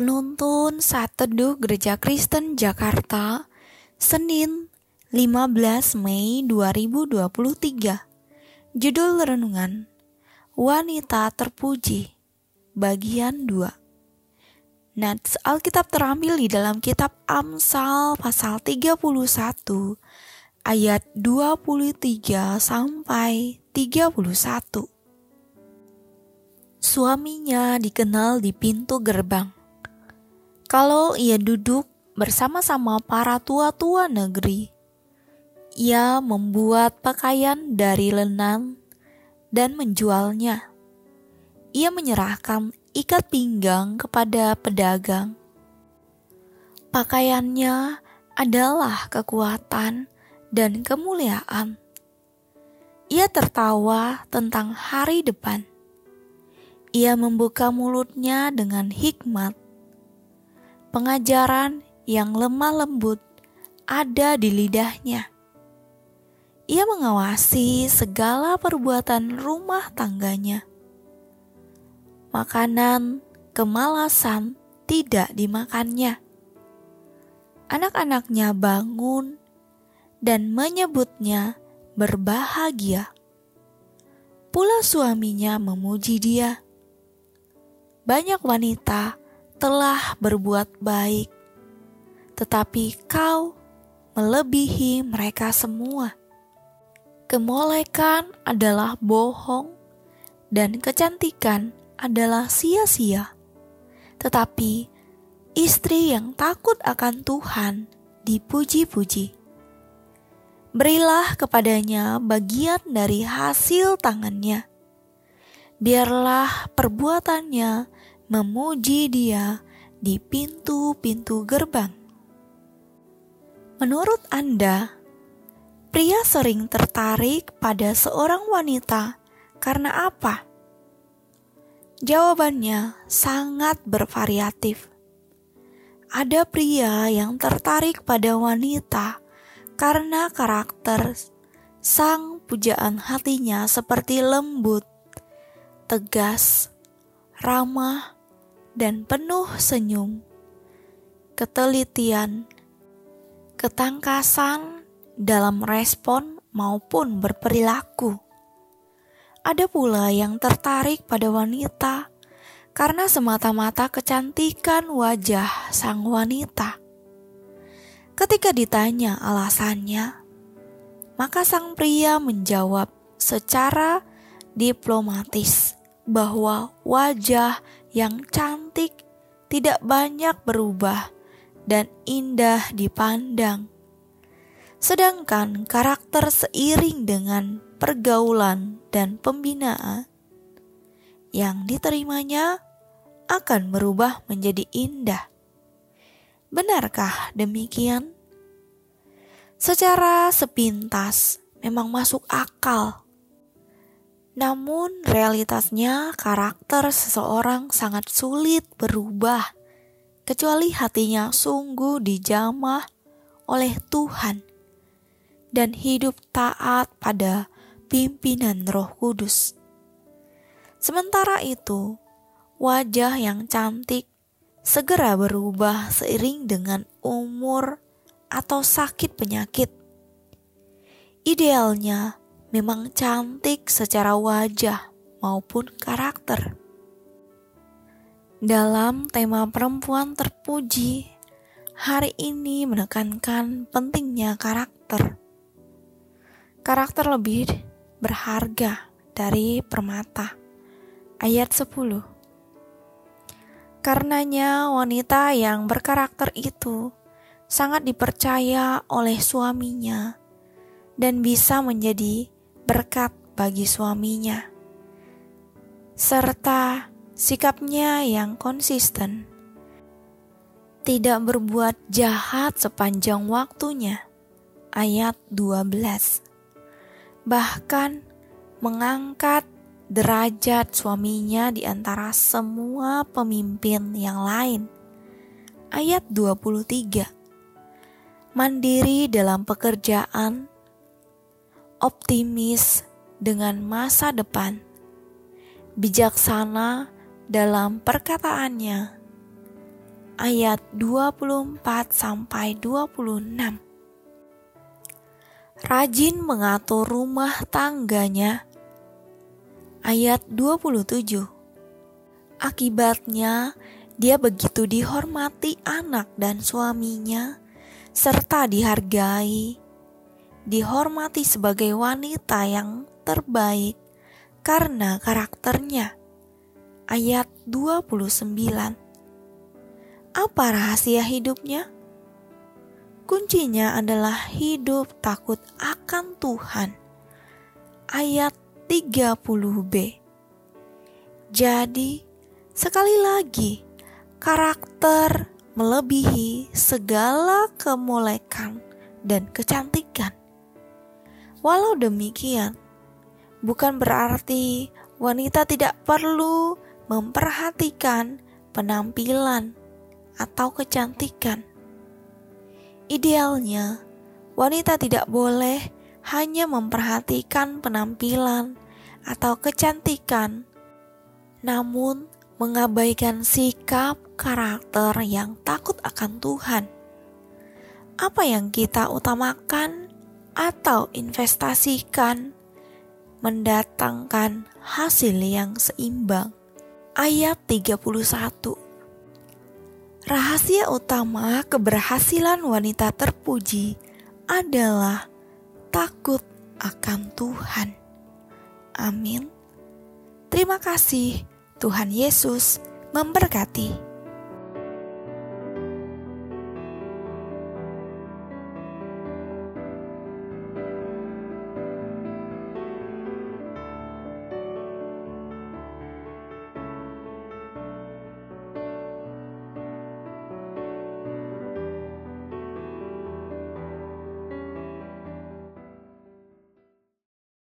Penuntun Saat Teduh Gereja Kristen Jakarta Senin 15 Mei 2023 Judul Renungan Wanita Terpuji Bagian 2 Nats Alkitab terambil di dalam kitab Amsal pasal 31 ayat 23 sampai 31 Suaminya dikenal di pintu gerbang. Kalau ia duduk bersama-sama para tua-tua negeri, ia membuat pakaian dari lenan dan menjualnya. Ia menyerahkan ikat pinggang kepada pedagang. Pakaiannya adalah kekuatan dan kemuliaan. Ia tertawa tentang hari depan ia membuka mulutnya dengan hikmat. Pengajaran yang lemah lembut ada di lidahnya. Ia mengawasi segala perbuatan rumah tangganya. Makanan kemalasan tidak dimakannya. Anak-anaknya bangun dan menyebutnya berbahagia. Pula suaminya memuji dia banyak wanita telah berbuat baik, tetapi kau melebihi mereka semua. Kemolekan adalah bohong, dan kecantikan adalah sia-sia. Tetapi istri yang takut akan Tuhan dipuji-puji. Berilah kepadanya bagian dari hasil tangannya. Biarlah perbuatannya memuji dia di pintu-pintu gerbang. Menurut Anda, pria sering tertarik pada seorang wanita karena apa? Jawabannya sangat bervariatif. Ada pria yang tertarik pada wanita karena karakter sang pujaan hatinya seperti lembut, tegas, ramah, dan penuh senyum, ketelitian, ketangkasan dalam respon maupun berperilaku. Ada pula yang tertarik pada wanita karena semata-mata kecantikan wajah sang wanita. Ketika ditanya alasannya, maka sang pria menjawab secara diplomatis bahwa wajah yang cantik tidak banyak berubah dan indah dipandang. Sedangkan karakter seiring dengan pergaulan dan pembinaan yang diterimanya akan berubah menjadi indah. Benarkah demikian? Secara sepintas memang masuk akal namun realitasnya karakter seseorang sangat sulit berubah kecuali hatinya sungguh dijamah oleh Tuhan dan hidup taat pada pimpinan Roh Kudus. Sementara itu, wajah yang cantik segera berubah seiring dengan umur atau sakit penyakit. Idealnya, memang cantik secara wajah maupun karakter. Dalam tema perempuan terpuji, hari ini menekankan pentingnya karakter. Karakter lebih berharga dari permata. Ayat 10 Karenanya wanita yang berkarakter itu sangat dipercaya oleh suaminya dan bisa menjadi berkat bagi suaminya, serta sikapnya yang konsisten, tidak berbuat jahat sepanjang waktunya. Ayat 12 Bahkan mengangkat derajat suaminya di antara semua pemimpin yang lain. Ayat 23 Mandiri dalam pekerjaan optimis dengan masa depan, bijaksana dalam perkataannya, ayat 24 sampai 26. Rajin mengatur rumah tangganya. Ayat 27. Akibatnya dia begitu dihormati anak dan suaminya serta dihargai, dihormati sebagai wanita yang terbaik karena karakternya. Ayat 29. Apa rahasia hidupnya? Kuncinya adalah hidup takut akan Tuhan. Ayat 30b. Jadi, sekali lagi, karakter melebihi segala kemolekan dan kecantikan. Walau demikian, bukan berarti wanita tidak perlu memperhatikan penampilan atau kecantikan. Idealnya, wanita tidak boleh hanya memperhatikan penampilan atau kecantikan, namun mengabaikan sikap karakter yang takut akan Tuhan. Apa yang kita utamakan atau investasikan mendatangkan hasil yang seimbang. Ayat 31 Rahasia utama keberhasilan wanita terpuji adalah takut akan Tuhan. Amin. Terima kasih, Tuhan Yesus memberkati.